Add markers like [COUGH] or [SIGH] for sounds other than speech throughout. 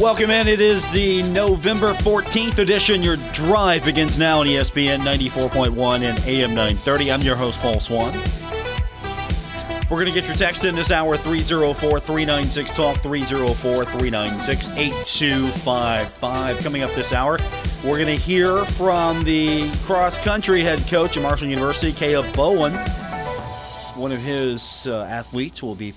Welcome in. It is the November 14th edition. Your drive begins now on ESPN 94.1 and AM 930. I'm your host, Paul Swann. We're going to get your text in this hour 304 396 Talk 304 396 8255. Coming up this hour, we're going to hear from the cross country head coach at Marshall University, Caleb Bowen. One of his uh, athletes will be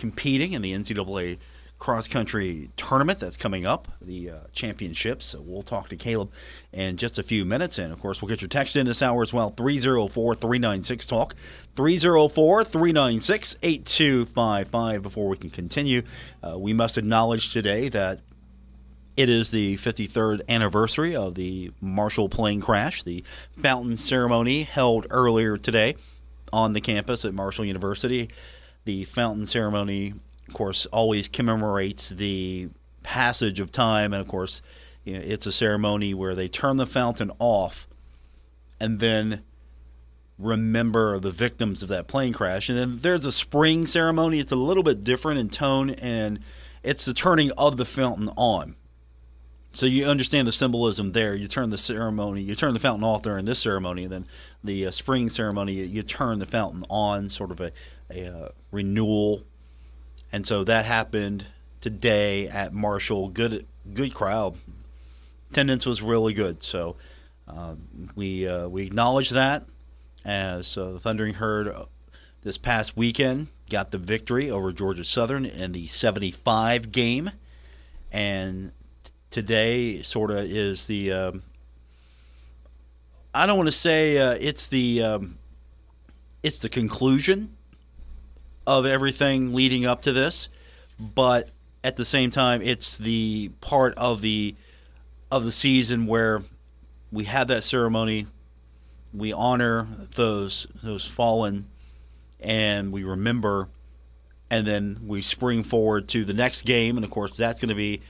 competing in the NCAA cross country tournament that's coming up, the uh, championships. So we'll talk to Caleb in just a few minutes. And of course, we'll get your text in this hour as well 304 396 Talk. 304 396 8255. Before we can continue, uh, we must acknowledge today that it is the 53rd anniversary of the Marshall plane crash. The fountain ceremony held earlier today on the campus at Marshall University. The fountain ceremony of course, always commemorates the passage of time. And of course, you know, it's a ceremony where they turn the fountain off and then remember the victims of that plane crash. And then there's a spring ceremony. It's a little bit different in tone, and it's the turning of the fountain on. So you understand the symbolism there. You turn the ceremony, you turn the fountain off during this ceremony, and then the uh, spring ceremony, you turn the fountain on, sort of a, a uh, renewal and so that happened today at Marshall. Good, good crowd. Attendance was really good. So uh, we uh, we acknowledge that as uh, the Thundering Herd uh, this past weekend got the victory over Georgia Southern in the 75 game, and t- today sort of is the. Um, I don't want to say uh, it's the um, it's the conclusion of everything leading up to this, but at the same time, it's the part of the of the season where we have that ceremony, we honor those those fallen, and we remember, and then we spring forward to the next game, and of course that's going to be,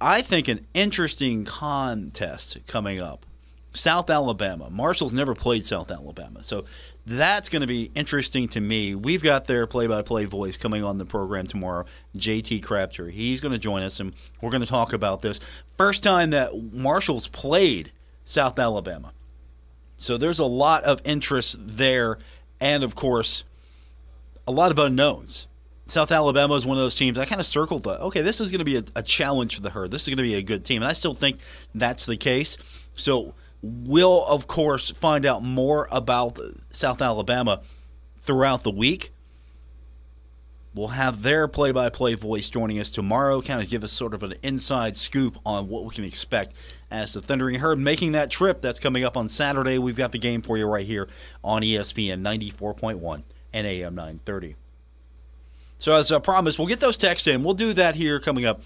I think, an interesting contest coming up. South Alabama. Marshall's never played South Alabama. So that's going to be interesting to me. We've got their play by play voice coming on the program tomorrow, JT Crabtree. He's going to join us, and we're going to talk about this. First time that Marshall's played South Alabama. So there's a lot of interest there, and of course, a lot of unknowns. South Alabama is one of those teams I kind of circled the okay, this is going to be a, a challenge for the herd. This is going to be a good team, and I still think that's the case. So We'll, of course, find out more about South Alabama throughout the week. We'll have their play by play voice joining us tomorrow, kind of give us sort of an inside scoop on what we can expect as the Thundering Herd making that trip. That's coming up on Saturday. We've got the game for you right here on ESPN 94.1 and AM 930. So, as I promised, we'll get those texts in. We'll do that here coming up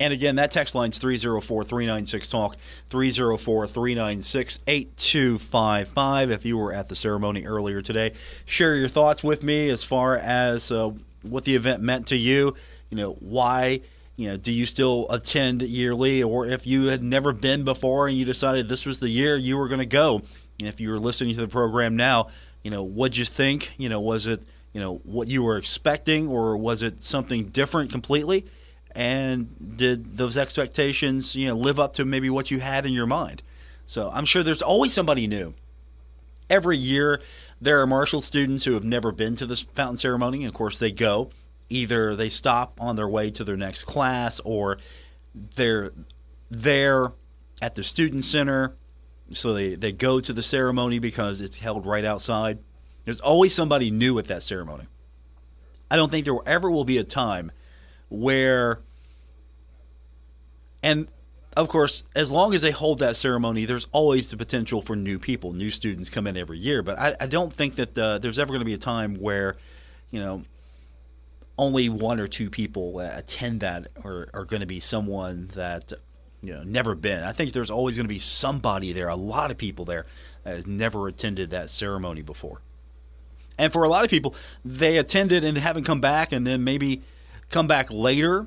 and again, that text line is 304 396 Talk, 304 396 8255. If you were at the ceremony earlier today, share your thoughts with me as far as uh, what the event meant to you. You know, why, you know, do you still attend yearly? Or if you had never been before and you decided this was the year you were going to go, and if you were listening to the program now, you know, what'd you think? You know, was it, you know, what you were expecting or was it something different completely? And did those expectations you know live up to maybe what you had in your mind. So i'm sure there's always somebody new. Every year there are marshall students who have never been to this fountain ceremony. Of course they go. Either they stop on their way to their next class or they're there at the student center. So they, they go to the ceremony because it's held right outside. There's always somebody new at that ceremony. I don't think there ever will be a time where and of course, as long as they hold that ceremony, there's always the potential for new people, new students come in every year. But I, I don't think that uh, there's ever going to be a time where, you know, only one or two people attend that are, are going to be someone that you know never been. I think there's always going to be somebody there, a lot of people there that has never attended that ceremony before. And for a lot of people, they attended and haven't come back, and then maybe come back later.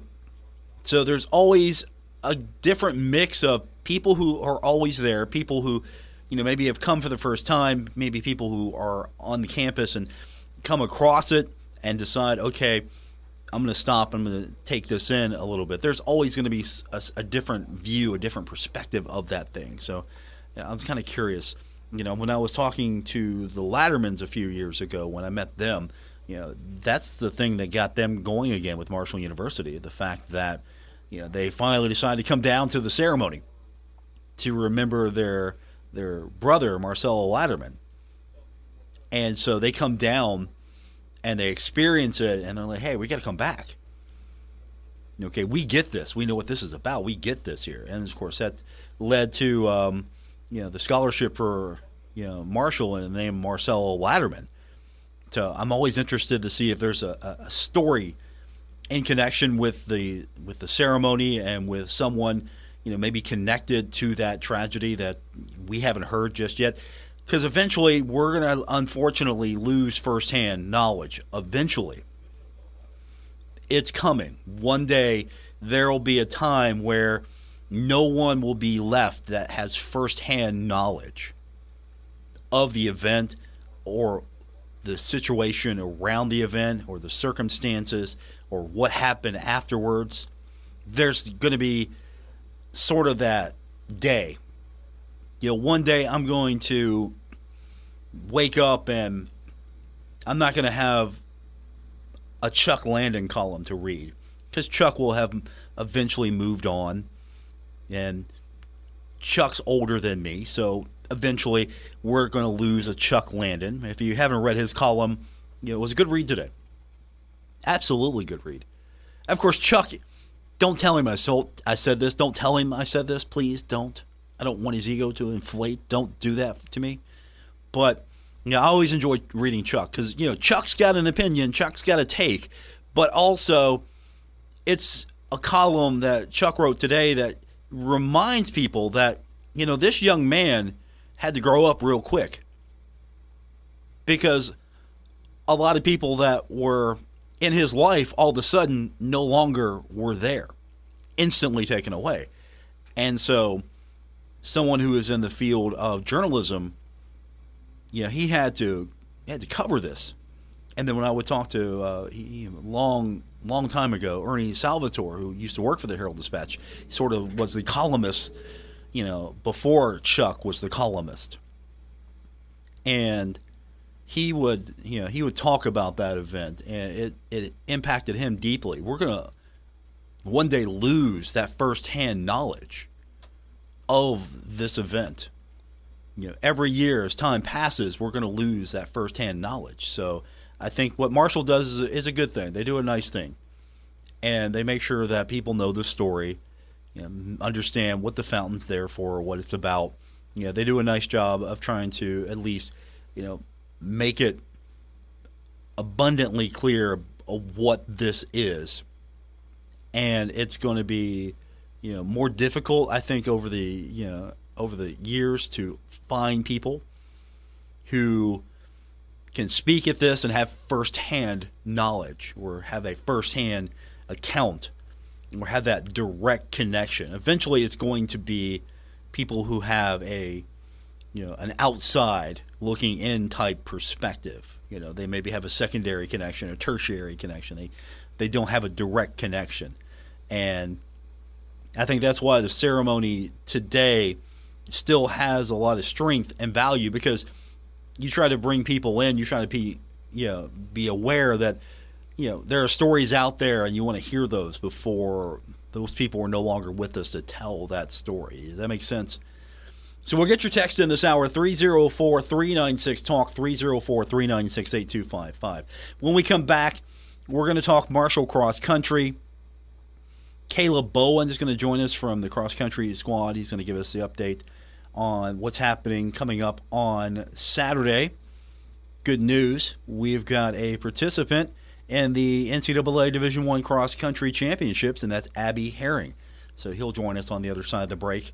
So there's always a different mix of people who are always there, people who, you know, maybe have come for the first time, maybe people who are on the campus and come across it and decide, okay, I'm going to stop. I'm going to take this in a little bit. There's always going to be a, a different view, a different perspective of that thing. So I was kind of curious. You know, when I was talking to the Lajtermans a few years ago, when I met them, you know, that's the thing that got them going again with Marshall University. The fact that, you know, they finally decided to come down to the ceremony to remember their their brother Marcelo Lajterman, and so they come down and they experience it and they're like, hey, we got to come back. Okay, we get this. We know what this is about. We get this here, and of course that led to um, you know the scholarship for you know Marshall in the name Marcelo Lajterman. So I'm always interested to see if there's a, a story in connection with the with the ceremony and with someone you know maybe connected to that tragedy that we haven't heard just yet because eventually we're going to unfortunately lose firsthand knowledge. Eventually, it's coming. One day there will be a time where no one will be left that has firsthand knowledge of the event or the situation around the event or the circumstances or what happened afterwards. There's going to be sort of that day. You know, one day I'm going to wake up and I'm not going to have a Chuck Landon column to read because Chuck will have eventually moved on, and Chuck's older than me, so eventually we're going to lose a Chuck Landon. If you haven't read his column, you know, it was a good read today. Absolutely good read. Of course, Chuck, don't tell him I, I said this. Don't tell him I said this. Please don't. I don't want his ego to inflate. Don't do that to me. But you know, I always enjoy reading Chuck because you know Chuck's got an opinion, Chuck's got a take, but also it's a column that Chuck wrote today that reminds people that you know this young man had to grow up real quick because a lot of people that were in his life all of a sudden no longer were there, instantly taken away, and so someone who is in the field of journalism you know, he had to he had to cover this. And then when I would talk to uh, he, long long time ago, Ernie Salvatore, who used to work for the Herald Dispatch, sort of was the columnist, you know, before Chuck was the columnist. And he would, you know, he would talk about that event, and it it impacted him deeply. We're gonna one day lose that firsthand knowledge of this event you know, every year as time passes, we're going to lose that firsthand knowledge. So I think what Marshall does is a, is a good thing. They do a nice thing, and they make sure that people know the story, you know, understand what the fountain's there for, what it's about. You know, they do a nice job of trying to at least, you know, make it abundantly clear what this is, and it's going to be, you know, more difficult. I think over the you know over the years to find people who can speak at this and have firsthand knowledge or have a firsthand account or have that direct connection. Eventually, it's going to be people who have a you know an outside looking in type perspective. You know, they maybe have a secondary connection, a tertiary connection. They they don't have a direct connection, and I think that's why the ceremony today still has a lot of strength and value because you try to bring people in, you try to be you know be aware that you know there are stories out there and you want to hear those before those people are no longer with us to tell that story. Does that make sense? So we'll get your text in this hour 304 396 Talk 304 396 8255. When we come back, we're going to talk Marshall Cross Country. Caleb Bowen is going to join us from the cross country squad. He's going to give us the update on what's happening coming up on Saturday. Good news, we've got a participant in the NCAA Division One Cross Country Championships, and that's Abby Herring. So he'll join us on the other side of the break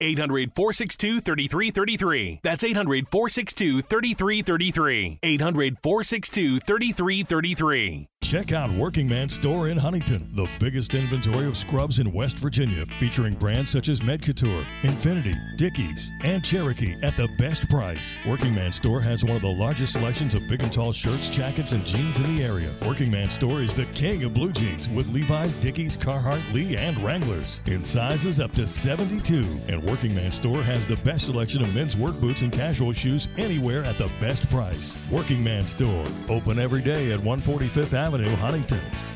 800 462 3333. That's 800 462 3333. 800 462 3333. Check out Working Man Store in Huntington, the biggest inventory of scrubs in West Virginia, featuring brands such as Medcouture, Infinity, Dickies, and Cherokee at the best price. Working Man Store has one of the largest selections of big and tall shirts, jackets, and jeans in the area. Working Man Store is the king of blue jeans with Levi's, Dickies, Carhartt, Lee, and Wranglers in sizes up to 72. And Working Man Store has the best selection of men's work boots and casual shoes anywhere at the best price. Working Man Store, open every day at 145th Avenue. Avenue, Huntington.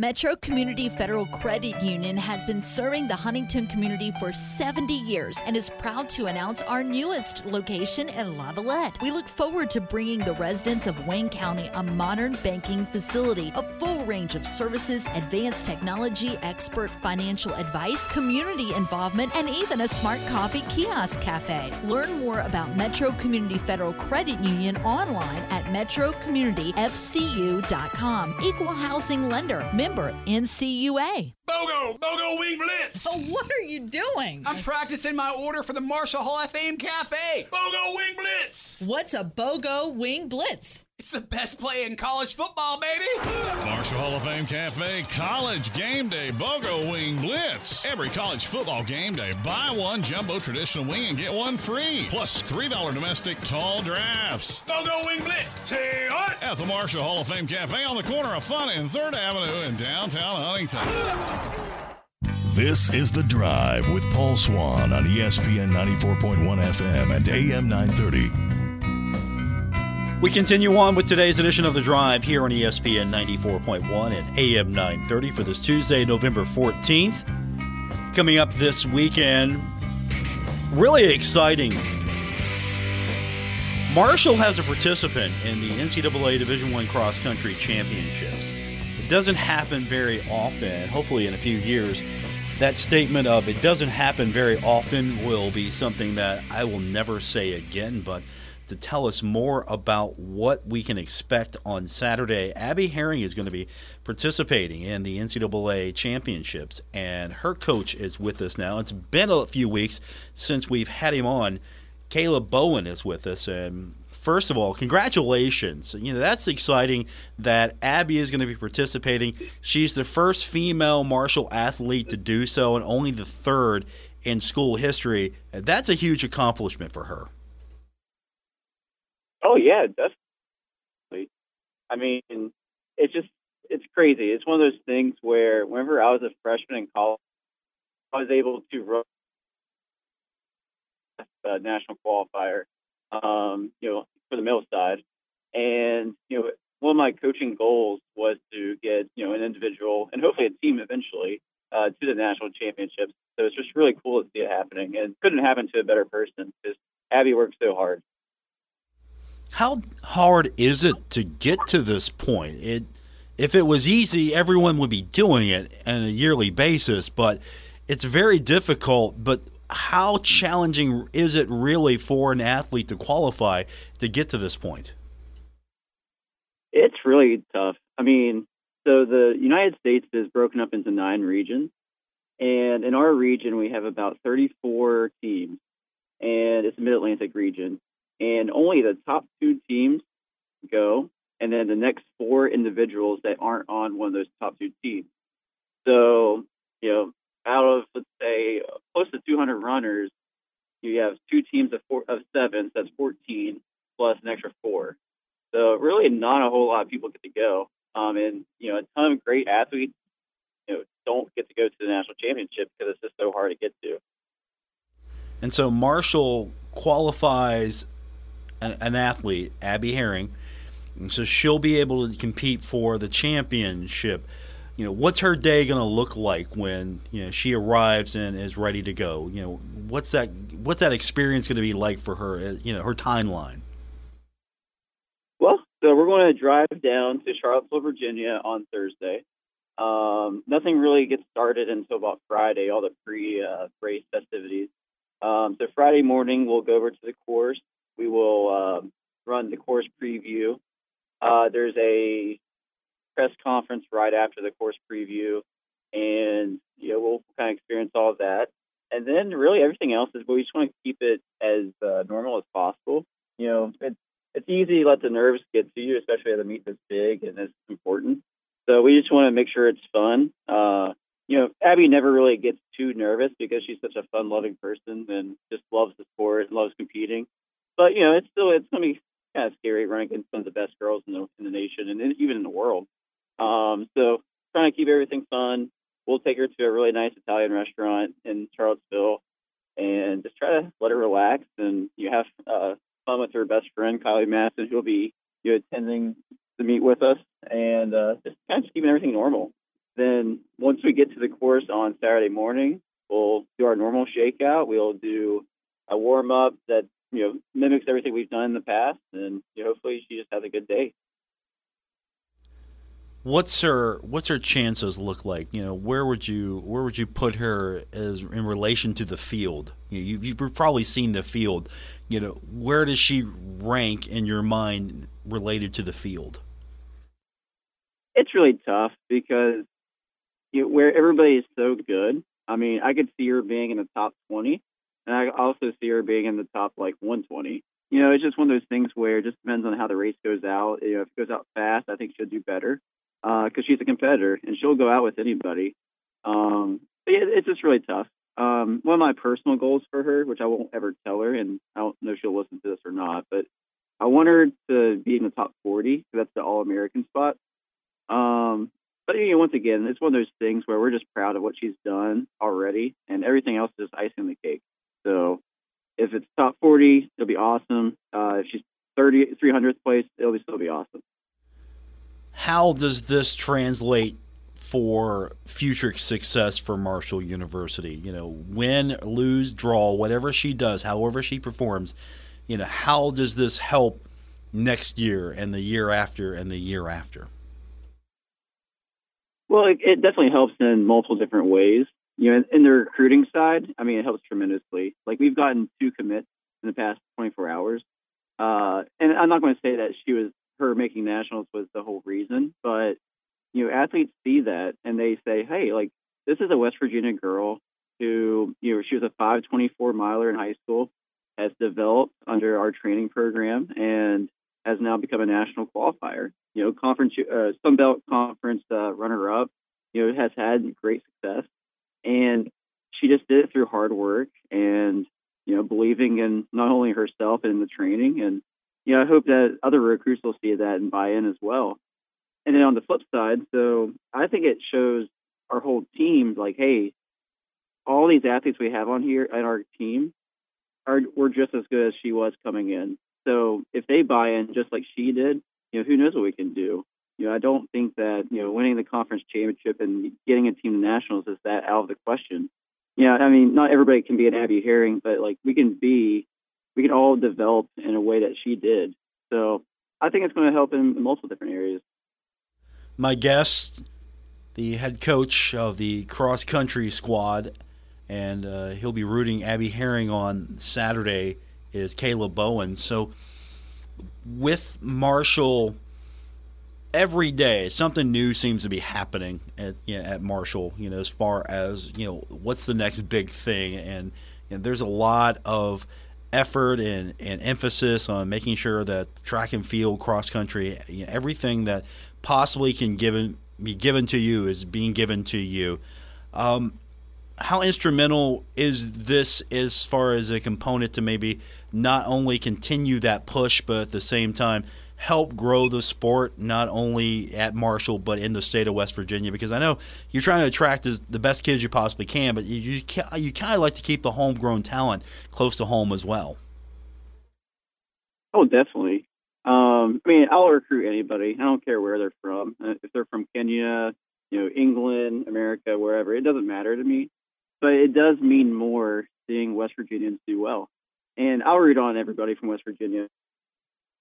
Metro Community Federal Credit Union has been serving the Huntington community for 70 years and is proud to announce our newest location in Lavalette. We look forward to bringing the residents of Wayne County a modern banking facility, a full range of services, advanced technology, expert financial advice, community involvement, and even a smart coffee kiosk cafe. Learn more about Metro Community Federal Credit Union online at metrocommunityfcu.com. Equal housing lender NCUA. BOGO! BOGO Wing Blitz! Oh, what are you doing? I'm practicing my order for the Marshall Hall of Fame Cafe. BOGO Wing Blitz! What's a BOGO Wing Blitz? It's the best play in college football, baby! Marshall Hall of Fame Cafe College Game Day BOGO Wing Blitz. Every college football game day, buy one jumbo traditional wing and get one free. Plus $3 domestic tall drafts. BOGO Wing Blitz! Say what? At the Marshall Hall of Fame Cafe on the corner of Fun and 3rd Avenue in downtown Huntington. This is The Drive with Paul Swann on ESPN 94.1 FM and AM 930. We continue on with today's edition of The Drive here on ESPN 94.1 and AM 930 for this Tuesday, November 14th. Coming up this weekend, really exciting. Marshall has a participant in the NCAA Division One Cross Country Championships. Doesn't happen very often. Hopefully, in a few years, that statement of it doesn't happen very often will be something that I will never say again. But to tell us more about what we can expect on Saturday, Abby Herring is going to be participating in the NCAA championships, and her coach is with us now. It's been a few weeks since we've had him on. Caleb Bowen is with us, and first of all, congratulations. You know, that's exciting that Abby is going to be participating. She's the first female Marshall athlete to do so and only the third in school history. That's a huge accomplishment for her. Oh yeah, definitely. I mean, it's just it's crazy. It's one of those things where whenever I was a freshman in college, I was able to run a national qualifier um, you know, for the male side. And, you know, one of my coaching goals was to get, you know, an individual and hopefully a team eventually uh, to the national championships. So it's just really cool to see it happening. And couldn't happen to a better person because Abby worked so hard. How hard is it to get to this point? It, if it was easy, everyone would be doing it on a yearly basis. But it's very difficult, but how challenging is it really for an athlete to qualify to get to this point? It's really tough. I mean, so the United States is broken up into nine regions. And in our region, we have about 34 teams, and it's a mid Atlantic region. And only the top two teams go, and then the next four individuals that aren't on one of those top two teams. So, you know, out of, let's say, close to 200 runners, you have two teams of, four, of seven, so that's 14, plus an extra four. So, really, not a whole lot of people get to go. Um, and, you know, a ton of great athletes you know don't get to go to the national championship because it's just so hard to get to. And so Marshall qualifies an, an athlete, Abby Herring, and so she'll be able to compete for the championship. You know, what's her day going to look like when you know she arrives and is ready to go? You know, what's that what's that experience going to be like for her? Uh, you know, her timeline. Well, so we're going to drive down to Charlottesville, Virginia on Thursday. Um, nothing really gets started until about Friday, all the pre uh, race festivities. Um, so Friday morning, we'll go over to the course. We will uh, run the course preview. Uh, there's a press conference right after the course preview, and you know we'll kind of experience all of that. And then really everything else is, we just want to keep it as uh, normal as possible. You know, it's it's easy to let the nerves get to you, especially at a meet this big and this important. So we just want to make sure it's fun. Uh, you know, Abby never really gets too nervous because she's such a fun-loving person and just loves the sport and loves competing. But you know, it's still it's gonna be kind of scary running against some of the best girls in the in the nation and even in the world. Um, so trying to keep everything fun. We'll take her to a really nice Italian restaurant in Charlottesville and just try to let her relax and you have uh, fun with her best friend Kylie Masson, who'll be you know, attending the meet with us and uh, just kind of just keeping everything normal. Then once we get to the course on Saturday morning, we'll do our normal shakeout. We'll do a warm up that you know mimics everything we've done in the past, and you know, hopefully she just has a good day. What's her What's her chances look like? You know, where would you where would you put her as in relation to the field? You, have you've probably seen the field. You know, where does she rank in your mind related to the field? it's really tough because you know, where everybody is so good. I mean, I could see her being in the top 20, and I also see her being in the top like 120. You know, it's just one of those things where it just depends on how the race goes out. You know, if it goes out fast, I think she'll do better because uh, she's a competitor and she'll go out with anybody. Um, yeah, it's just really tough. Um, one of my personal goals for her, which I won't ever tell her, and I don't know if she'll listen to this or not, but I want her to be in the top 40. That's the All American spot. Um, but you know, once again, it's one of those things where we're just proud of what she's done already, and everything else is icing on the cake. So if it's top 40, it'll be awesome. Uh, if she's 30, 300th place, it'll be, still be awesome. How does this translate for future success for Marshall University? You know, win, lose, draw, whatever she does, however she performs, you know, how does this help next year and the year after and the year after? Well, it, it definitely helps in multiple different ways. You know, in, in the recruiting side, I mean, it helps tremendously. Like we've gotten two commits in the past 24 hours, uh, and I'm not going to say that she was her making nationals was the whole reason, but you know, athletes see that and they say, hey, like this is a West Virginia girl who, you know, she was a 524 miler in high school, has developed under our training program, and has now become a national qualifier you know, conference uh, Sun Belt Conference uh, runner-up. You know, has had great success, and she just did it through hard work and you know believing in not only herself and in the training. And you know, I hope that other recruits will see that and buy in as well. And then on the flip side, so I think it shows our whole team like, hey, all these athletes we have on here at our team are we're just as good as she was coming in. So if they buy in just like she did, you know, who knows what we can do. You know, I don't think that you know winning the conference championship and getting a team to nationals is that out of the question. Yeah, I mean, not everybody can be an Abby Herring, but like we can be, we can all develop in a way that she did. So I think it's going to help in multiple different areas. My guest, the head coach of the cross country squad, and uh, he'll be rooting Abby Herring on Saturday. Is Caleb Bowen? So with Marshall, every day something new seems to be happening at you know, at Marshall. You know, as far as you know, what's the next big thing, and, and there's a lot of effort and, and emphasis on making sure that track and field, cross country, you know, everything that possibly can given be given to you is being given to you. Um, how instrumental is this as far as a component to maybe not only continue that push, but at the same time help grow the sport not only at Marshall but in the state of West Virginia? Because I know you're trying to attract the best kids you possibly can, but you you, you kind of like to keep the homegrown talent close to home as well. Oh, definitely. Um, I mean, I'll recruit anybody. I don't care where they're from. Uh, if they're from Kenya, you know, England, America, wherever, it doesn't matter to me. But it does mean more seeing West Virginians do well. And I'll root on everybody from West Virginia.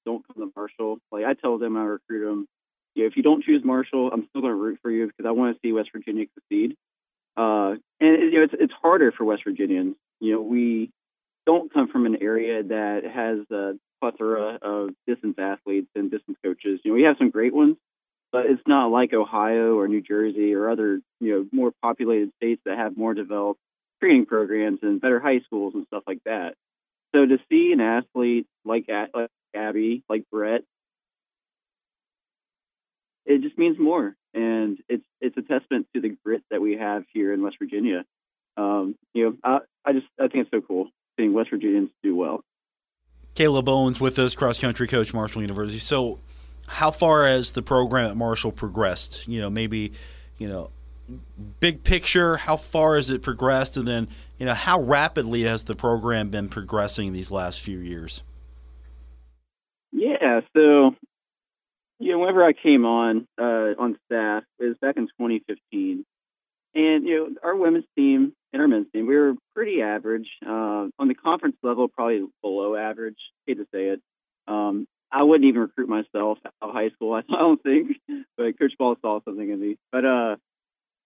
Don't come to Marshall. Like I tell them, I recruit them. You know, if you don't choose Marshall, I'm still going to root for you because I want to see West Virginia succeed. Uh, and you know, it's it's harder for West Virginians. You know, we don't come from an area that has a plethora of distance athletes and distance coaches. You know, we have some great ones, but it's not like Ohio or New Jersey or other you know more populated states that have more developed training programs and better high schools and stuff like that. So to see an athlete like, like Abby, like Brett, it just means more, and it's it's a testament to the grit that we have here in West Virginia. Um, you know, I, I just I think it's so cool seeing West Virginians do well. Caleb Bowen's with us, cross country coach, Marshall University. So, how far has the program at Marshall progressed? You know, maybe, you know, big picture, how far has it progressed, and then you know how rapidly has the program been progressing these last few years? Yeah, so you know, whenever I came on uh, on staff, it was back in 2015, and you know, our women's team and our men's team, we were pretty average uh, on the conference level, probably below average. Hate to say it. Um, I wouldn't even recruit myself out of high school. [LAUGHS] I don't think, but Coach Ball saw something in me. But uh,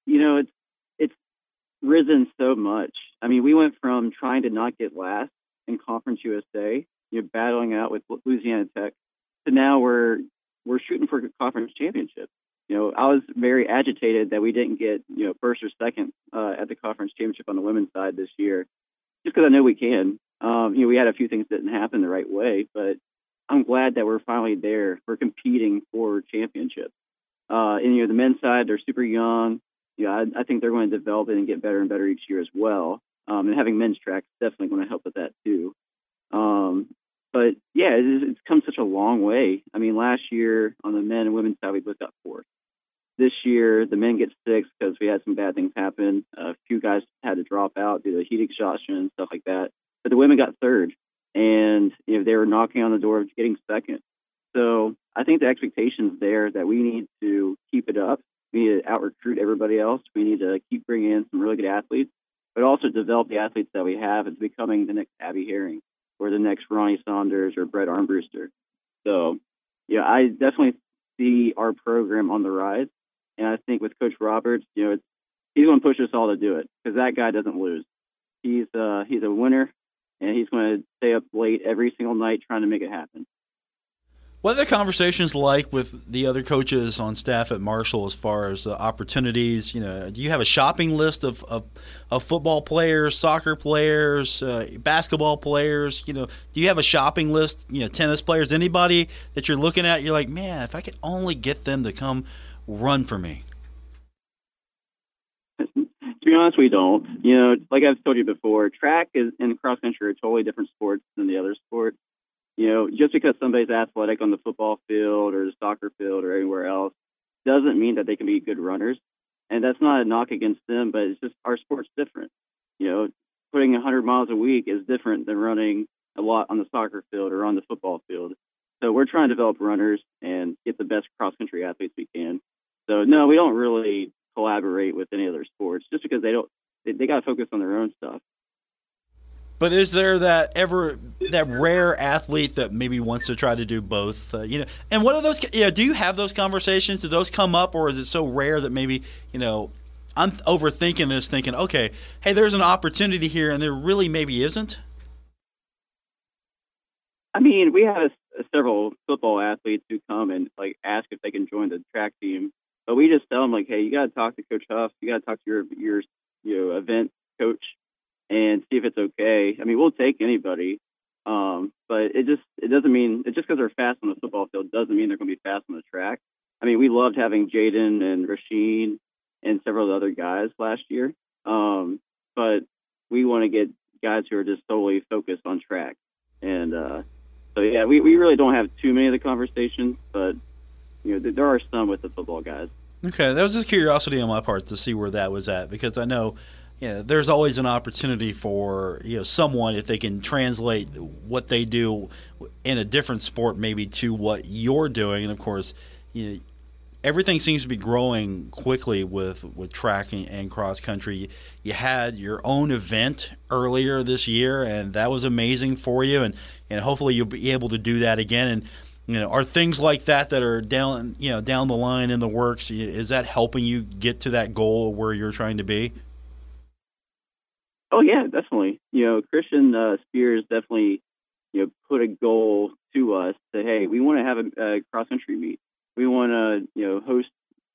you know, it's it's risen so much. I mean, we went from trying to not get last in Conference USA, you know, battling out with Louisiana Tech, to now we're we're shooting for a conference championship. You know, I was very agitated that we didn't get you know first or second uh, at the conference championship on the women's side this year, just because I know we can. Um, you know, we had a few things that didn't happen the right way, but I'm glad that we're finally there. We're competing for championships. Uh, and you know, the men's side, they're super young yeah, I, I think they're going to develop it and get better and better each year as well. Um, and having men's track is definitely going to help with that too. Um, but yeah, it, it's come such a long way. I mean, last year on the men and women's side, we both got fourth. This year, the men get sixth because we had some bad things happen. a few guys had to drop out due to heat exhaustion and stuff like that. But the women got third, and you know they were knocking on the door of getting second. So I think the expectations there that we need to keep it up we need to out recruit everybody else. We need to keep bringing in some really good athletes, but also develop the athletes that we have It's becoming the next Abby Herring or the next Ronnie Saunders or Brett Armbruster. So, yeah, I definitely see our program on the rise. And I think with Coach Roberts, you know, he's going to push us all to do it because that guy doesn't lose. He's uh, he's a winner, and he's going to stay up late every single night trying to make it happen. What are the conversations like with the other coaches on staff at Marshall as far as uh, opportunities? You know, do you have a shopping list of, of, of football players, soccer players, uh, basketball players? You know, do you have a shopping list? You know, tennis players, anybody that you're looking at? You're like, man, if I could only get them to come run for me. to be honest, we don't. You know, like I've told you before, track is and cross country are totally different sports than the other sports you know, just because somebody's athletic on the football field or the soccer field or anywhere else doesn't mean that they can be good runners. And that's not a knock against them, but it's just our sport's different. You know, putting 100 miles a week is different than running a lot on the soccer field or on the football field. So we're trying to develop runners and get the best cross country athletes we can. So no, we don't really collaborate with any other sports just because they don't. They, they got to focus on their own stuff. But is there that ever that rare athlete that maybe wants to try to do both? Uh, you know, and what are those? You know, do you have those conversations? Do those come up, or is it so rare that maybe you know I'm overthinking this, thinking, okay, hey, there's an opportunity here, and there really maybe isn't? I mean, we have several football athletes who come and like ask if they can join the track team, but we just tell them like, hey, you got to talk to Coach Huff, you got to talk to your your you know event coach, and see if it's okay. I mean, we'll take anybody, um, but it just it doesn't mean it just because they're fast on the football field doesn't mean they're going to be fast on the track. I mean, we loved having Jaden and Rasheen and several other guys last year, um, but we want to get guys who are just solely focused on track. And uh, so, yeah, we, we really don't have too many of the conversations, but you know, there are some with the football guys. Okay, that was just curiosity on my part to see where that was at because I know yeah, there's always an opportunity for you know someone if they can translate what they do in a different sport maybe to what you're doing, and of course, you know, everything seems to be growing quickly with with track and cross country. You had your own event earlier this year, and that was amazing for you, and and hopefully you'll be able to do that again. And you know, are things like that that are down you know down the line in the works? Is that helping you get to that goal where you're trying to be? Oh yeah, definitely. You know, Christian uh, Spears definitely you know put a goal to us that hey, we want to have a, a cross country meet we want to, you know, host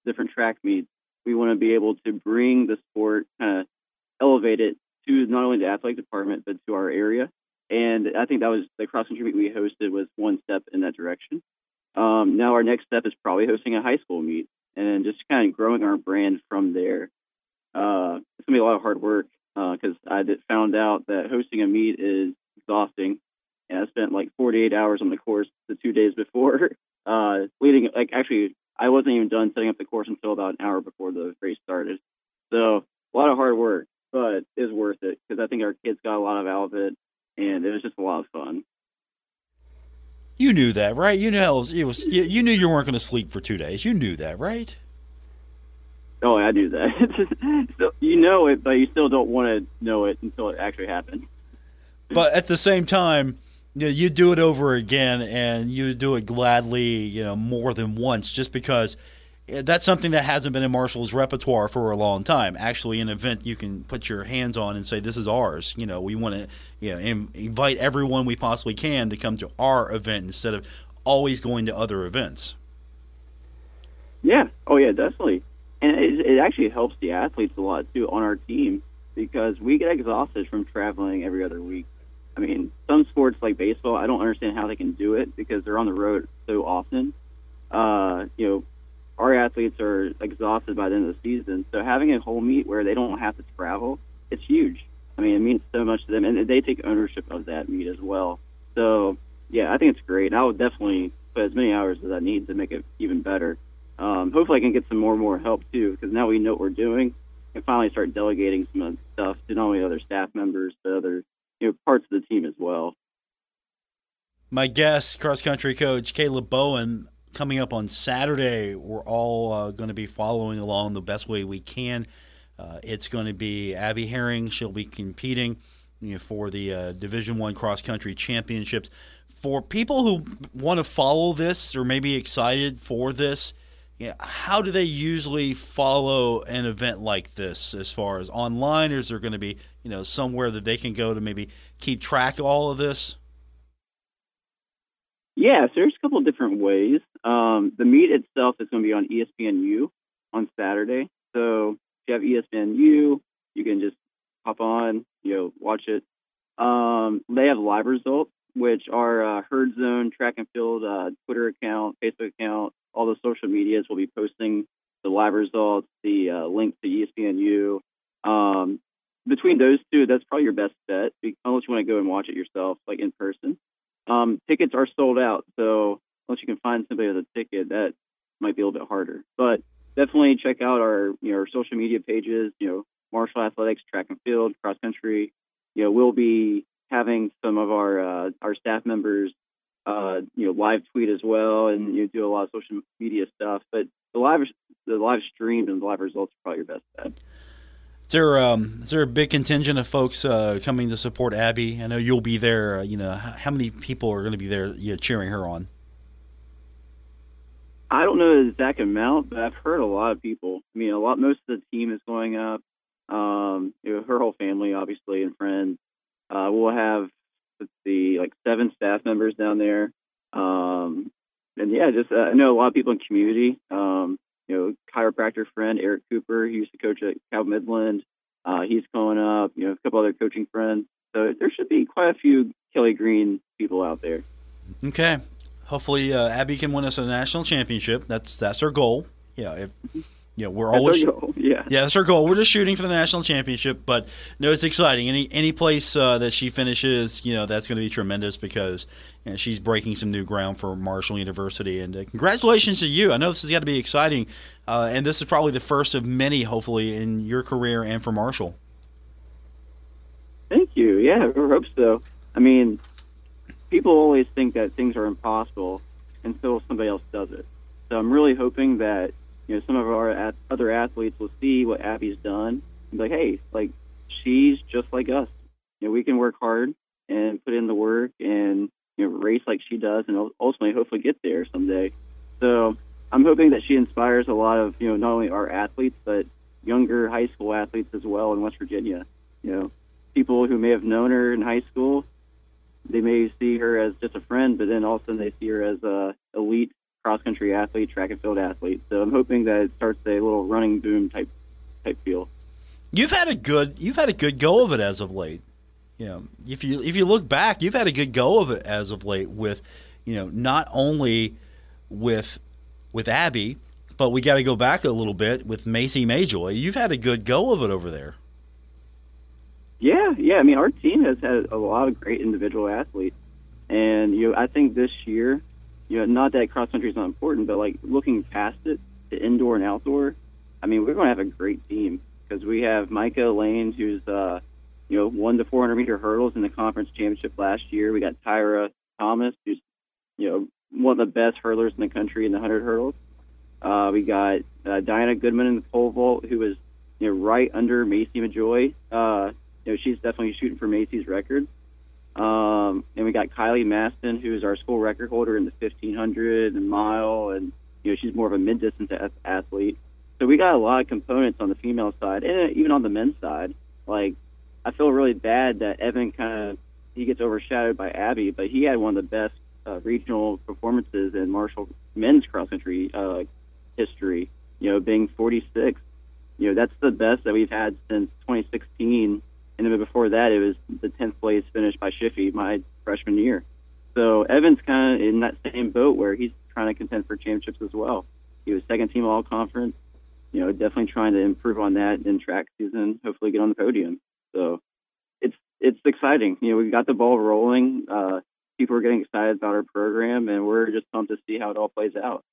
different track meets. We want to be able to bring the sport, kind of elevate it to not only the athletic department but to our area. And I think that was the cross country meet we hosted was one step in that direction. Um, now our next step is probably hosting a high school meet and just kind of growing our brand from there. Uh, it's gonna be a lot of hard work because uh, I did, found out that hosting a meet is exhausting, and I spent like 48 hours on the course the two days before [LAUGHS] uh, leading like actually I wasn't even done setting up the course until about an hour before the race started. So a lot of hard work, but it's worth it because I think our kids got a lot of out of it, and it was just a lot of fun. You knew that, right? You knew it was. You, you knew you weren't going to sleep for two days. You knew that, right? Oh, I do that. [LAUGHS] so you know it, but you still don't want to know it until it actually happens. But at the same time, you, know, you do it over again and you do it gladly, you know, more than once just because eh, that's something that hasn't been in Marshall's repertoire for a long time. Actually, an event you can put your hands on and say, "This is ours." You know, we want to, you know, invite everyone we possibly can to come to our event instead of always going to other events. Yeah. Oh, yeah. Definitely. And it, it actually helps the athletes a lot too on our team because we get exhausted from traveling every other week. I mean, some sports like baseball, I don't understand how they can do it because they're on the road so often. Uh, you know, our athletes are exhausted by the end of the season, so having a whole meet where they don't have to travel, it's huge. I mean, it means so much to them, and they take ownership of that meet as well. So, yeah, I think it's great. I would definitely put as many hours as I need to make it even better. Um, hopefully, I can get some more and more help too, because now we know what we're doing, and finally start delegating some of the stuff to not only other staff members but other you know parts of the team as well. My guest, cross country coach Caleb Bowen, coming up on Saturday. We're all uh, going to be following along the best way we can. Uh, it's going to be Abby Herring. She'll be competing you know, for the uh, Division One cross country championships. For people who want to follow this or maybe excited for this, yeah, how do they usually follow an event like this as far as online? Or is there going to be you know somewhere that they can go to maybe keep track of all of this? Yeah so there's a couple different ways. Um, the meet itself is going to be on espnu on saturday. So if you have espnu you can just hop on you know watch it. Um, they have live results which are uh, herd zone track and field uh, twitter account facebook account all the social medias will be posting the live results, the uh, link to ESPNU. Um, between those two, that's probably your best bet, unless you want to go and watch it yourself, like in person. Um, tickets are sold out, so unless you can find somebody with a ticket, that might be a little bit harder. But definitely check out our you know our social media pages. You know, Marshall Athletics, track and field, cross country. You know, we'll be having some of our uh, our staff members uh, you know, live tweet as well, and you do a lot of social media stuff. But the live the live stream and the live results are probably your best bet. Is there um, is there a big contingent of folks uh, coming to support Abby? I know you'll be there. Uh, you know, how many people are going to be there you know, cheering her on? I don't know the exact amount, but I've heard a lot of people. I mean, a lot. Most of the team is going up. Um, you know, her whole family, obviously, and friends. Uh, we'll have let's see, like seven staff members down there. Um, and yeah, just uh, I know a lot of people in community. Um, you know, chiropractor friend Eric Cooper, he used to coach at Cabell Midland. Uh, he's going up. You know, a couple other coaching friends. So there should be quite a few Kelly Green people out there. Okay. Hopefully, uh, Abby can win us a national championship. That's that's our goal. Yeah. If, [LAUGHS] you know, we're That's always goal, yeah. yeah that's our goal. We're just shooting for the national championship, but no, it's exciting. Any any place uh, that she finishes, you know, that's going to be tremendous because you know, she's breaking some new ground for Marshall University. And uh, congratulations to you. I know this has got to be exciting, uh, and this is probably the first of many, hopefully, in your career and for Marshall. Thank you. Yeah, I hope so. I mean, people always think that things are impossible until somebody else does it. So I'm really hoping that you know some of our ath- other athletes will see what Abby's done and be like, hey, like she's just like us. You know, we can work hard and put in the work and you know race like she does, and ultimately hopefully get there someday. So I'm hoping that she inspires a lot of you know not only our athletes but younger high school athletes as well in West Virginia. You know, people who may have known her in high school, they may see her as just a friend, but then all of a sudden they see her as a elite cross country athlete, track and field athlete. So I'm hoping that it starts a little running boom type type feel. You've had a good you've had a good go of it as of late. You know, if you if you look back, you've had a good go of it as of late with, you know, not only with with Abby, but we got to go back a little bit with Macy Mayjoy. You've had a good go of it over there. Yeah, yeah. I mean, our team has had a lot of great individual athletes, and you know, I think this year, you know, not that cross country is not important, but like looking past it to indoor and outdoor, I mean, we're going to have a great team because we have Micah Lane, who's uh, you know, won the 400 meter hurdles in the conference championship last year. We got Tyra Thomas, who's you know one of the best hurlers in the country in the 100 hurdles. Uh, we got uh, Diana Goodman in the pole vault, who was you know right under Macy Majoy. Uh, you know, she's definitely shooting for Macy's record. Um, and we got Kylie Maston, who is our school record holder in the 1500 and mile, and you know she's more of a mid-distance ath- athlete. So we got a lot of components on the female side, and even on the men's side. Like, I feel really bad that Evan kind of he gets overshadowed by Abby, but he had one of the best uh, regional performances in Marshall men's cross country uh, history. You know, being 46. You know, that's the best that we've had since 2016 and then before that it was the 10th place finish by Shiffy my freshman year. So Evan's kind of in that same boat where he's trying to contend for championships as well. He was second team all conference. You know, definitely trying to improve on that in track season. Hopefully, get on the podium. So it's it's exciting. You know, we got the ball rolling. Uh, people are getting excited about our program, and we're just pumped to see how it all plays out.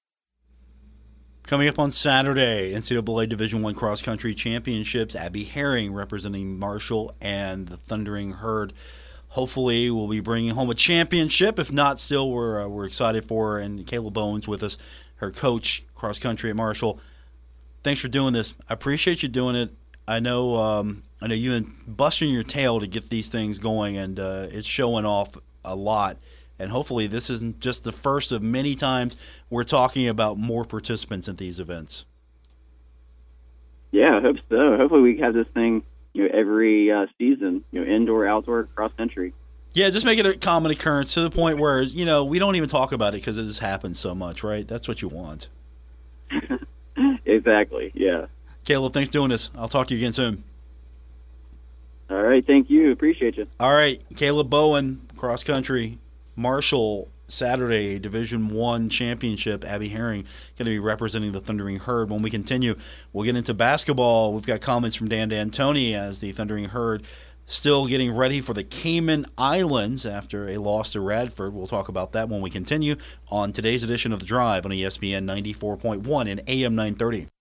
Coming up on Saturday, NCAA Division One Cross Country Championships. Abby Herring representing Marshall and the Thundering Herd. Hopefully, we'll be bringing home a championship. If not, still we're uh, we're excited for her. And Caleb Bowen with us, her coach cross country at Marshall. Thanks for doing this. I appreciate you doing it. I know um, I know you've been busting your tail to get these things going, and uh, it's showing off a lot. And hopefully, this isn't just the first of many times we're talking about more participants at these events. Yeah, I hope so. Hopefully, we have this thing, you know, every uh, season. You know, indoor, outdoor, cross country. Yeah, just make it a common occurrence to the point where you know we don't even talk about it because it just happens so much, right? That's what you want. [LAUGHS] exactly. Yeah. Caleb, thanks for doing this. I'll talk to you again soon. All right. Thank you. Appreciate you. All right, Caleb Bowen, cross country, Marshall Saturday Division One championship. Abby Herring going to be representing the Thundering Herd. When we continue, we'll get into basketball. We've got comments from Dan D'Antoni as the Thundering Herd still getting ready for the Cayman Islands after a loss to Radford. We'll talk about that when we continue on today's edition of The Drive on ESPN 94.1 and AM 930.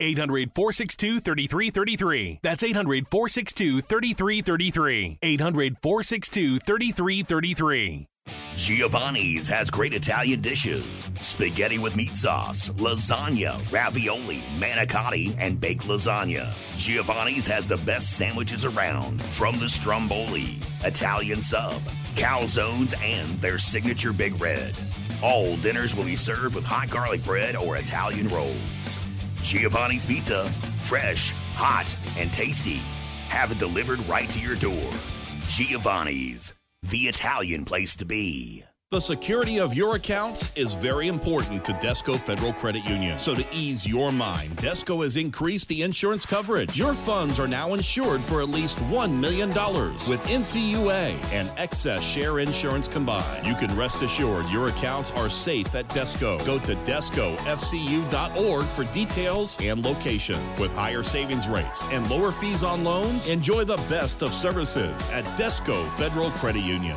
800 462 3333. That's 800 462 3333. 800 462 3333. Giovanni's has great Italian dishes spaghetti with meat sauce, lasagna, ravioli, manicotti, and baked lasagna. Giovanni's has the best sandwiches around from the stromboli, Italian sub, calzones, and their signature Big Red. All dinners will be served with hot garlic bread or Italian rolls. Giovanni's Pizza, fresh, hot, and tasty. Have it delivered right to your door. Giovanni's, the Italian place to be. The security of your accounts is very important to Desco Federal Credit Union. So to ease your mind, Desco has increased the insurance coverage. Your funds are now insured for at least $1 million with NCUA and excess share insurance combined. You can rest assured your accounts are safe at Desco. Go to descofcu.org for details and locations. With higher savings rates and lower fees on loans, enjoy the best of services at Desco Federal Credit Union.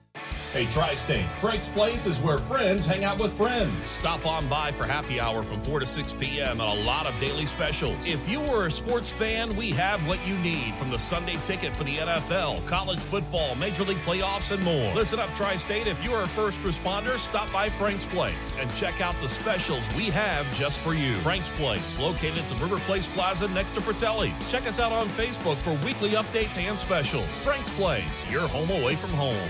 Hey, Tri State, Frank's Place is where friends hang out with friends. Stop on by for happy hour from 4 to 6 p.m. and a lot of daily specials. If you are a sports fan, we have what you need from the Sunday ticket for the NFL, college football, Major League playoffs, and more. Listen up, Tri State. If you are a first responder, stop by Frank's Place and check out the specials we have just for you. Frank's Place, located at the River Place Plaza next to Fratelli's. Check us out on Facebook for weekly updates and specials. Frank's Place, your home away from home.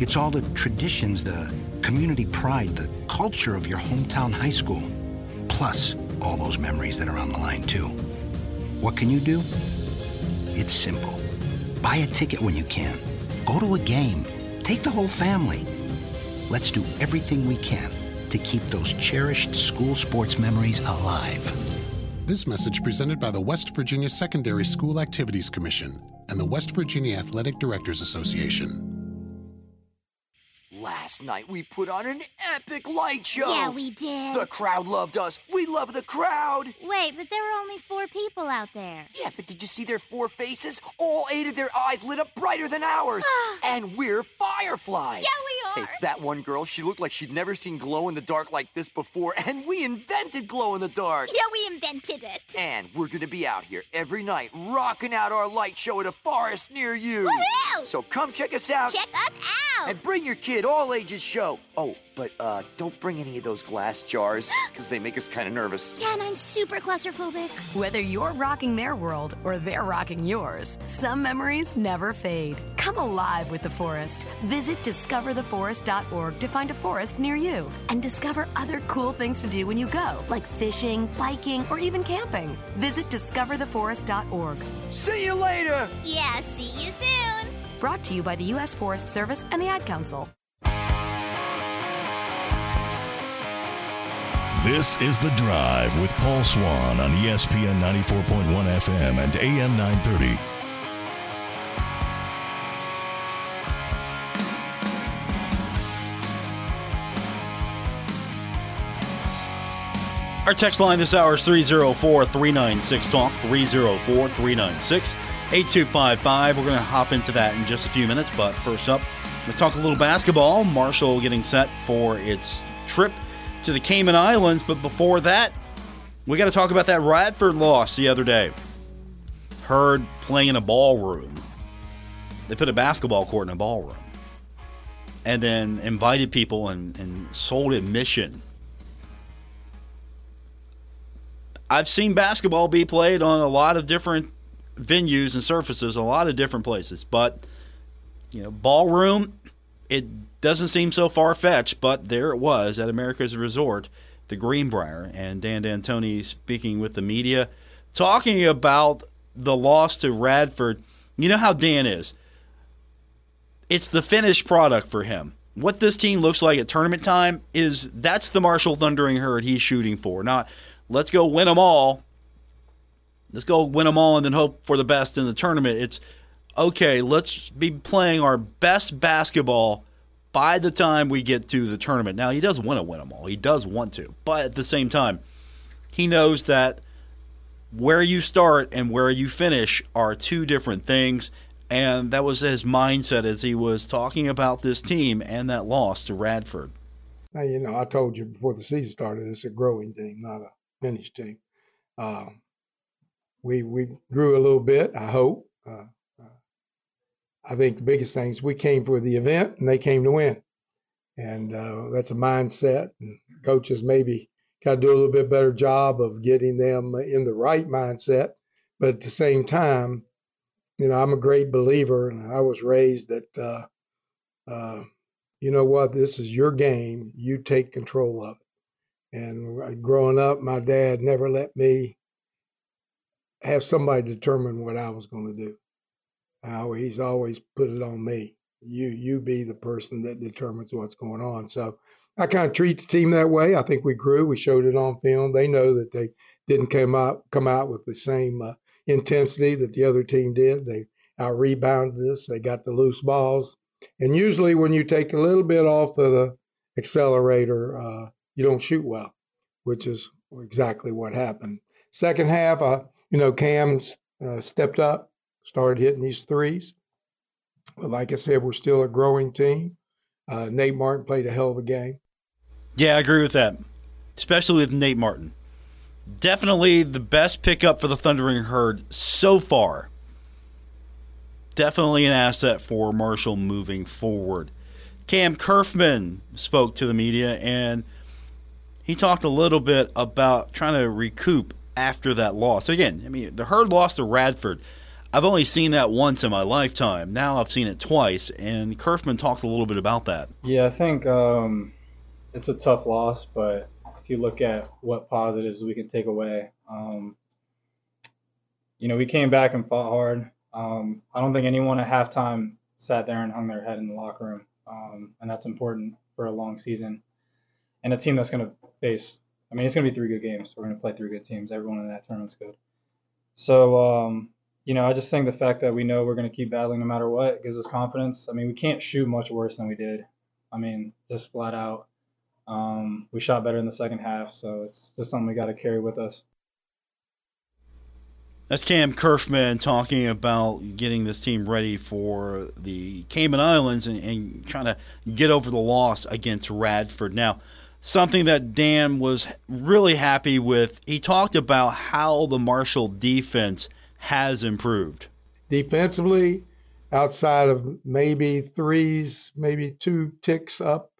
It's all the traditions, the community pride, the culture of your hometown high school. Plus, all those memories that are on the line, too. What can you do? It's simple. Buy a ticket when you can. Go to a game. Take the whole family. Let's do everything we can to keep those cherished school sports memories alive. This message presented by the West Virginia Secondary School Activities Commission and the West Virginia Athletic Directors Association. Last night we put on an epic light show. Yeah, we did. The crowd loved us. We love the crowd. Wait, but there were only four people out there. Yeah, but did you see their four faces? All eight of their eyes lit up brighter than ours. [GASPS] and we're fireflies. Yeah, we are. Hey, that one girl, she looked like she'd never seen glow in the dark like this before, and we invented glow in the dark. Yeah, we invented it. And we're gonna be out here every night, rocking out our light show at a forest near you. Woohoo! So come check us out. Check us out. And bring your kid, all ages show. Oh, but uh, don't bring any of those glass jars, [GASPS] because they make us kind of nervous. Yeah, and I'm super claustrophobic. Whether you're rocking their world or they're rocking yours, some memories never fade. Come alive with the forest. Visit discovertheforest.org to find a forest near you and discover other cool things to do when you go, like fishing, biking, or even camping. Visit discovertheforest.org. See you later. Yeah, see you soon. Brought to you by the U.S. Forest Service and the Ad Council. This is The Drive with Paul Swann on ESPN 94.1 FM and AM 930. Our text line this hour is 304 396 Talk, 304 396 8255. We're going to hop into that in just a few minutes, but first up, let's talk a little basketball. Marshall getting set for its trip to the Cayman Islands, but before that, we got to talk about that Radford loss the other day. Heard playing in a ballroom. They put a basketball court in a ballroom and then invited people and, and sold admission I've seen basketball be played on a lot of different venues and surfaces, a lot of different places. But you know, ballroom, it doesn't seem so far fetched, but there it was at America's Resort, the Greenbrier, and Dan D'Antoni speaking with the media, talking about the loss to Radford. You know how Dan is. It's the finished product for him. What this team looks like at tournament time is that's the Marshall Thundering Herd he's shooting for, not let's go win them all. Let's go win them all and then hope for the best in the tournament. It's okay, let's be playing our best basketball by the time we get to the tournament. Now, he does want to win them all. He does want to. But at the same time, he knows that where you start and where you finish are two different things. And that was his mindset as he was talking about this team and that loss to Radford. Now, you know, I told you before the season started, it's a growing team, not a finished team. Uh, we we grew a little bit. I hope. Uh, I think the biggest thing is we came for the event and they came to win, and uh, that's a mindset. And coaches maybe got to do a little bit better job of getting them in the right mindset. But at the same time, you know, I'm a great believer, and I was raised that. Uh, uh, you know what? This is your game. You take control of it. And growing up, my dad never let me have somebody determine what I was going to do. Uh, he's always put it on me. You you be the person that determines what's going on. So I kind of treat the team that way. I think we grew. We showed it on film. They know that they didn't come out come out with the same uh, intensity that the other team did. They out rebounded us. They got the loose balls. And usually, when you take a little bit off of the accelerator, uh, you don't shoot well, which is exactly what happened. Second half, uh, you know, Cam's uh, stepped up, started hitting these threes. But like I said, we're still a growing team. Uh, Nate Martin played a hell of a game. Yeah, I agree with that, especially with Nate Martin. Definitely the best pickup for the Thundering Herd so far. Definitely an asset for Marshall moving forward. Cam Curfman spoke to the media and he talked a little bit about trying to recoup after that loss. So Again, I mean, the Herd lost to Radford. I've only seen that once in my lifetime. Now I've seen it twice, and Curfman talked a little bit about that. Yeah, I think um, it's a tough loss, but if you look at what positives we can take away, um, you know, we came back and fought hard. Um, I don't think anyone at halftime sat there and hung their head in the locker room, um, and that's important for a long season and a team that's going to face. I mean, it's going to be three good games. We're going to play three good teams. Everyone in that tournament's good. So, um, you know, I just think the fact that we know we're going to keep battling no matter what gives us confidence. I mean, we can't shoot much worse than we did. I mean, just flat out. Um, we shot better in the second half, so it's just something we got to carry with us. That's Cam Curfman talking about getting this team ready for the Cayman Islands and, and trying to get over the loss against Radford. Now, something that Dan was really happy with. He talked about how the Marshall defense has improved. Defensively, outside of maybe threes, maybe two ticks up,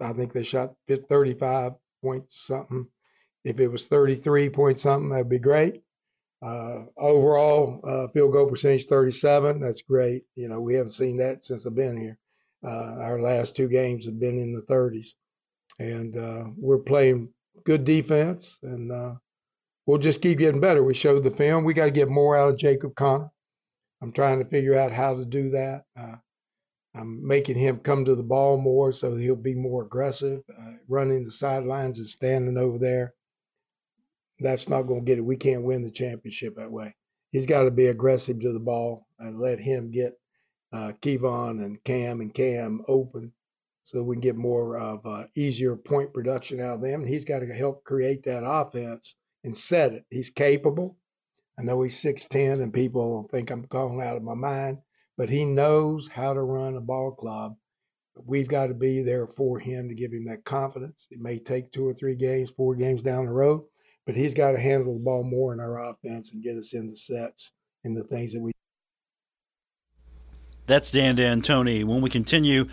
I think they shot 35 points something. If it was 33 point something, that'd be great. Uh, overall, uh, field goal percentage 37. That's great. You know, we haven't seen that since I've been here. Uh, our last two games have been in the 30s and uh, we're playing good defense, and uh, we'll just keep getting better. We showed the film. We got to get more out of Jacob Connor. I'm trying to figure out how to do that. Uh, I'm making him come to the ball more so he'll be more aggressive, uh, running the sidelines and standing over there. That's not going to get it. We can't win the championship that way. He's got to be aggressive to the ball and let him get uh, Kevon and Cam and Cam open so we can get more of uh, easier point production out of them. And he's got to help create that offense and said it. He's capable. I know he's 6'10 and people think I'm going out of my mind, but he knows how to run a ball club. We've got to be there for him to give him that confidence. It may take two or three games, four games down the road, but he's got to handle the ball more in our offense and get us into sets and the things that we. That's Dan D'Antoni. When we continue,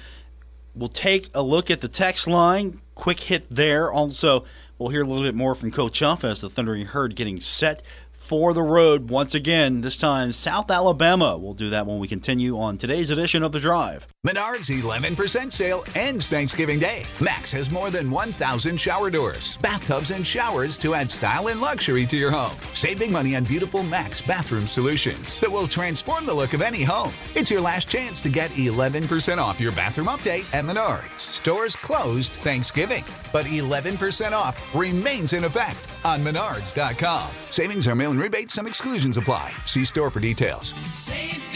we'll take a look at the text line. Quick hit there. Also, we'll hear a little bit more from Coach Huff as the Thundering Herd getting set for the road once again, this time South Alabama. We'll do that when we continue on today's edition of The Drive. Menards 11% sale ends Thanksgiving Day. Max has more than 1,000 shower doors, bathtubs, and showers to add style and luxury to your home. Save big money on beautiful Max bathroom solutions that will transform the look of any home. It's your last chance to get 11% off your bathroom update at Menards. Stores closed Thanksgiving, but 11% off remains in effect on menards.com. Savings are mail and rebates, some exclusions apply. See store for details. Save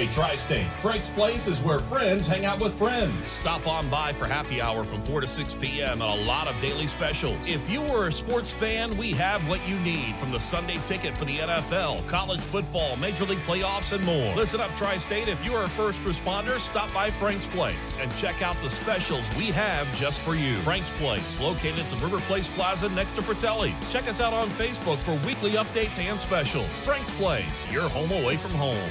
Hey, Tri State, Frank's Place is where friends hang out with friends. Stop on by for happy hour from 4 to 6 p.m. and a lot of daily specials. If you were a sports fan, we have what you need from the Sunday ticket for the NFL, college football, Major League playoffs, and more. Listen up, Tri State. If you are a first responder, stop by Frank's Place and check out the specials we have just for you. Frank's Place, located at the River Place Plaza next to Fratelli's. Check us out on Facebook for weekly updates and specials. Frank's Place, your home away from home.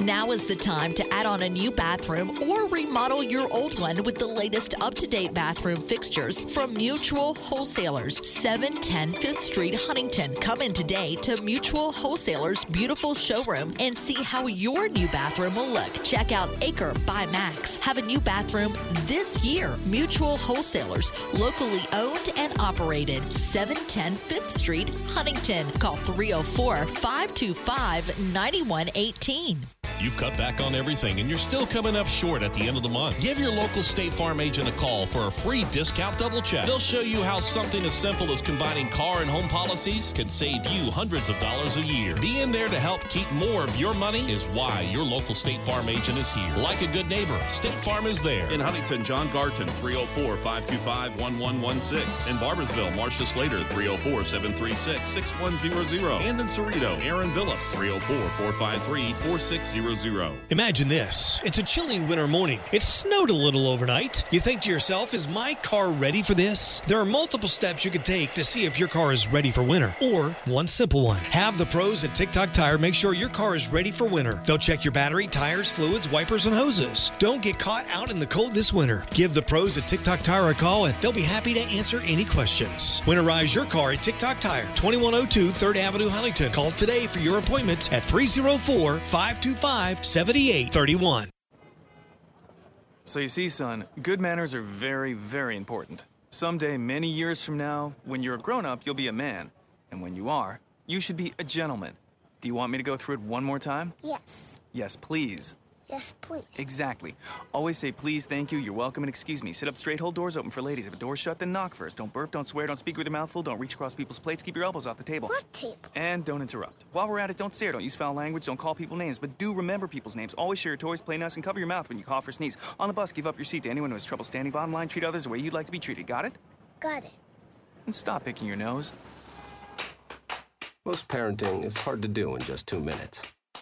Now is the time to add on a new bathroom or remodel your old one with the latest up to date bathroom fixtures from Mutual Wholesalers, 710 5th Street, Huntington. Come in today to Mutual Wholesalers' beautiful showroom and see how your new bathroom will look. Check out Aker by MAAX. Have a new bathroom this year. Mutual Wholesalers, locally owned and operated, 710 5th Street, Huntington. Call 304 525 9118. You've cut back on everything and you're still coming up short at the end of the month. Give your local State Farm agent a call for a free discount double check. They'll show you how something as simple as combining car and home policies can save you hundreds of dollars a year. Being there to help keep more of your money is why your local State Farm agent is here. Like a good neighbor, State Farm is there. In Huntington, John Garton, 304 525 1116. In Barboursville, Marcia Slater, 304 736 6100. And in Ceredo, Aaron Phillips, 304 453 4600. Imagine this. It's a chilly winter morning. It snowed a little overnight. You think to yourself, is my car ready for this? There are multiple steps you could take to see if your car is ready for winter. Or one simple one. Have the pros at TikTok Tire make sure your car is ready for winter. They'll check your battery, tires, fluids, wipers, and hoses. Don't get caught out in the cold this winter. Give the pros at TikTok Tire a call and they'll be happy to answer any questions. Winterize your car at TikTok Tire, 2102 3rd Avenue, Huntington. Call today for your appointment at 304 525 7831. So you see, son, good manners are very, very important. Someday, many years from now, when you're a grown up, you'll be a man. And when you are, you should be a gentleman. Do you want me to go through it one more time? Yes. Yes, please. Yes, please. Exactly. Always say please, thank you, you're welcome, and excuse me. Sit up straight, hold doors open for ladies. If a door's shut, then knock first. Don't burp, don't swear, don't speak with your mouth full, don't reach across people's plates, keep your elbows off the table. What table? And don't interrupt. While we're at it, don't stare, don't use foul language, don't call people names, but do remember people's names. Always share your toys, play nice, and cover your mouth when you cough or sneeze. On the bus, give up your seat to anyone who has trouble standing. Bottom line, treat others the way you'd like to be treated. Got it? Got it. And stop picking your nose. Most parenting is hard to do in just two minutes.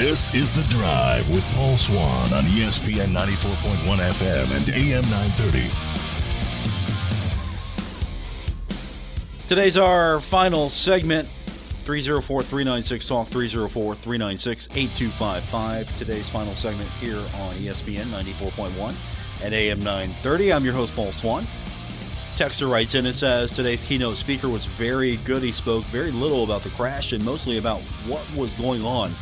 This is The Drive with Paul Swann on ESPN 94.1 FM and AM 930. Today's our final segment 304 396 Talk 304 396 8255. Today's final segment here on ESPN 94.1 and AM 930. I'm your host, Paul Swann. Texter writes in and says today's keynote speaker was very good. He spoke very little about the crash and mostly about what was going on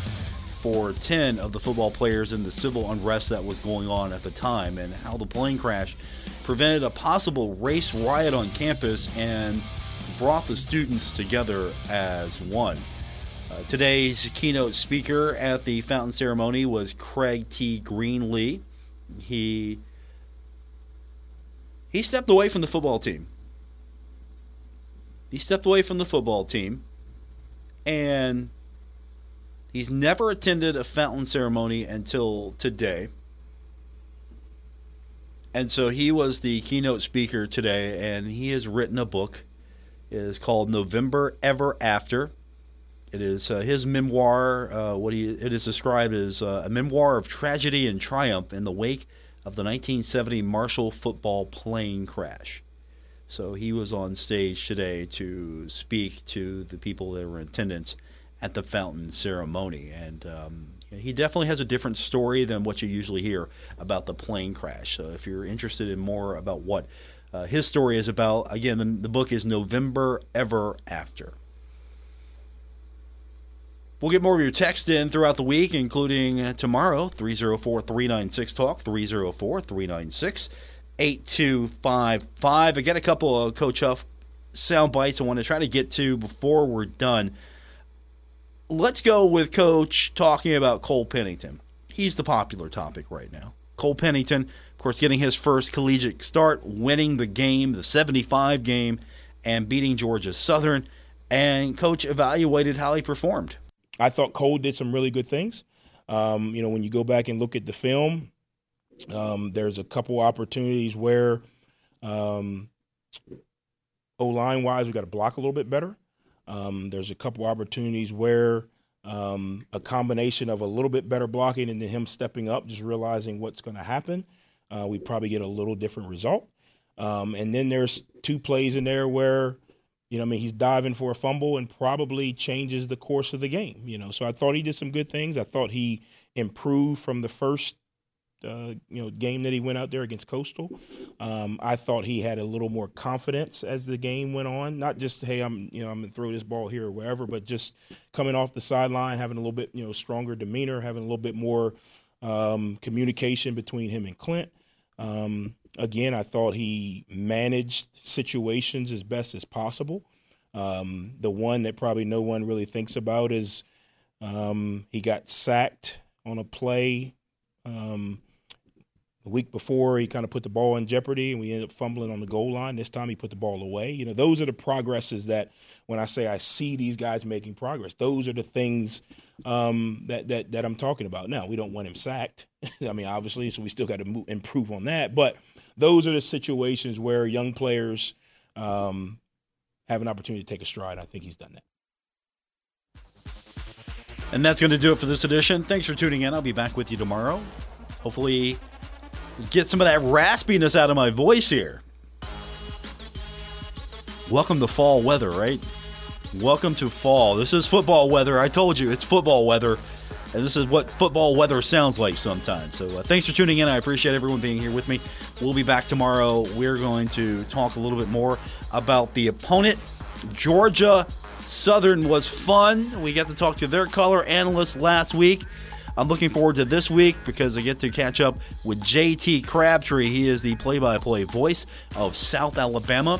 for 10 of the football players in the civil unrest that was going on at the time and how the plane crash prevented a possible race riot on campus and brought the students together as one. Uh, today's keynote speaker at the fountain ceremony was Craig T. Greenlee. He he stepped away from the football team. He stepped away from the football team and he's never attended a fountain ceremony until today. And so he was the keynote speaker today and he has written a book. It is called November Ever After. It is uh, his memoir. Uh, what he it is described as uh, a memoir of tragedy and triumph in the wake of the 1970 Marshall football plane crash. So he was on stage today to speak to the people that were in attendance at the fountain ceremony, and um, he definitely has a different story than what you usually hear about the plane crash. So if you're interested in more about what uh, his story is about, again, the, the book is November Ever After. We'll get more of your text in throughout the week, including tomorrow, 304 396 Talk, 304 396 8255. I got a couple of Coach Huff sound bites I want to try to get to before we're done. Let's go with Coach talking about Cole Pennington. He's the popular topic right now. Cole Pennington, of course, getting his first collegiate start, winning the game, the 75 game, and beating Georgia Southern. And Coach evaluated how he performed. I thought Cole did some really good things. Um, you know, when you go back and look at the film, um, there's a couple opportunities where, um, O line wise, we got to block a little bit better. Um, there's a couple opportunities where um, a combination of a little bit better blocking and then him stepping up, just realizing what's going to happen, uh, we probably get a little different result. Um, and then there's two plays in there where you know, I mean, he's diving for a fumble and probably changes the course of the game. You know, so I thought he did some good things. I thought he improved from the first, uh, you know, game that he went out there against Coastal. Um, I thought he had a little more confidence as the game went on. Not just hey, I'm you know I'm gonna throw this ball here or wherever, but just coming off the sideline, having a little bit you know stronger demeanor, having a little bit more um, communication between him and Clint. Um, again, I thought he managed situations as best as possible. Um, the one that probably no one really thinks about is um, he got sacked on a play um, the week before. He kind of put the ball in jeopardy, and we ended up fumbling on the goal line. This time, he put the ball away. You know, those are the progresses that when I say I see these guys making progress, those are the things um, that that that I'm talking about. Now, we don't want him sacked. [LAUGHS] I mean, obviously, so we still got to improve on that, but those are the situations where young players um, have an opportunity to take a stride. I think he's done that. And that's going to do it for this edition. Thanks for tuning in. I'll be back with you tomorrow. Hopefully, get some of that raspiness out of my voice here. Welcome to fall weather, right? Welcome to fall. This is football weather. I told you it's football weather. And this is what football weather sounds like sometimes. So uh, thanks for tuning in. I appreciate everyone being here with me. We'll be back tomorrow. We're going to talk a little bit more about the opponent. Georgia Southern was fun. We got to talk to their color analyst last week. I'm looking forward to this week because I get to catch up with JT Crabtree. He is the play by play voice of South Alabama.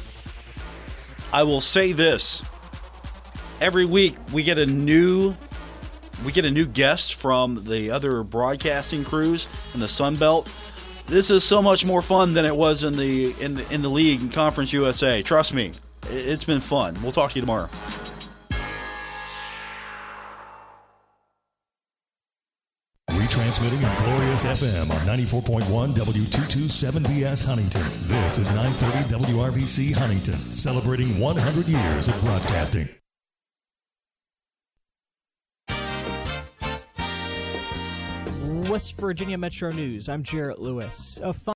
I will say this every week we get a new we get a new guest from the other broadcasting crews in the Sun Belt. This is so much more fun than it was in the in the in the league and Conference USA. Trust me, it's been fun. We'll talk to you tomorrow. Retransmitting on Glorious FM on 94.1 W227BS Huntington. This is 930 WRVC Huntington, celebrating 100 years of broadcasting. West Virginia Metro News. I'm Jarrett Lewis.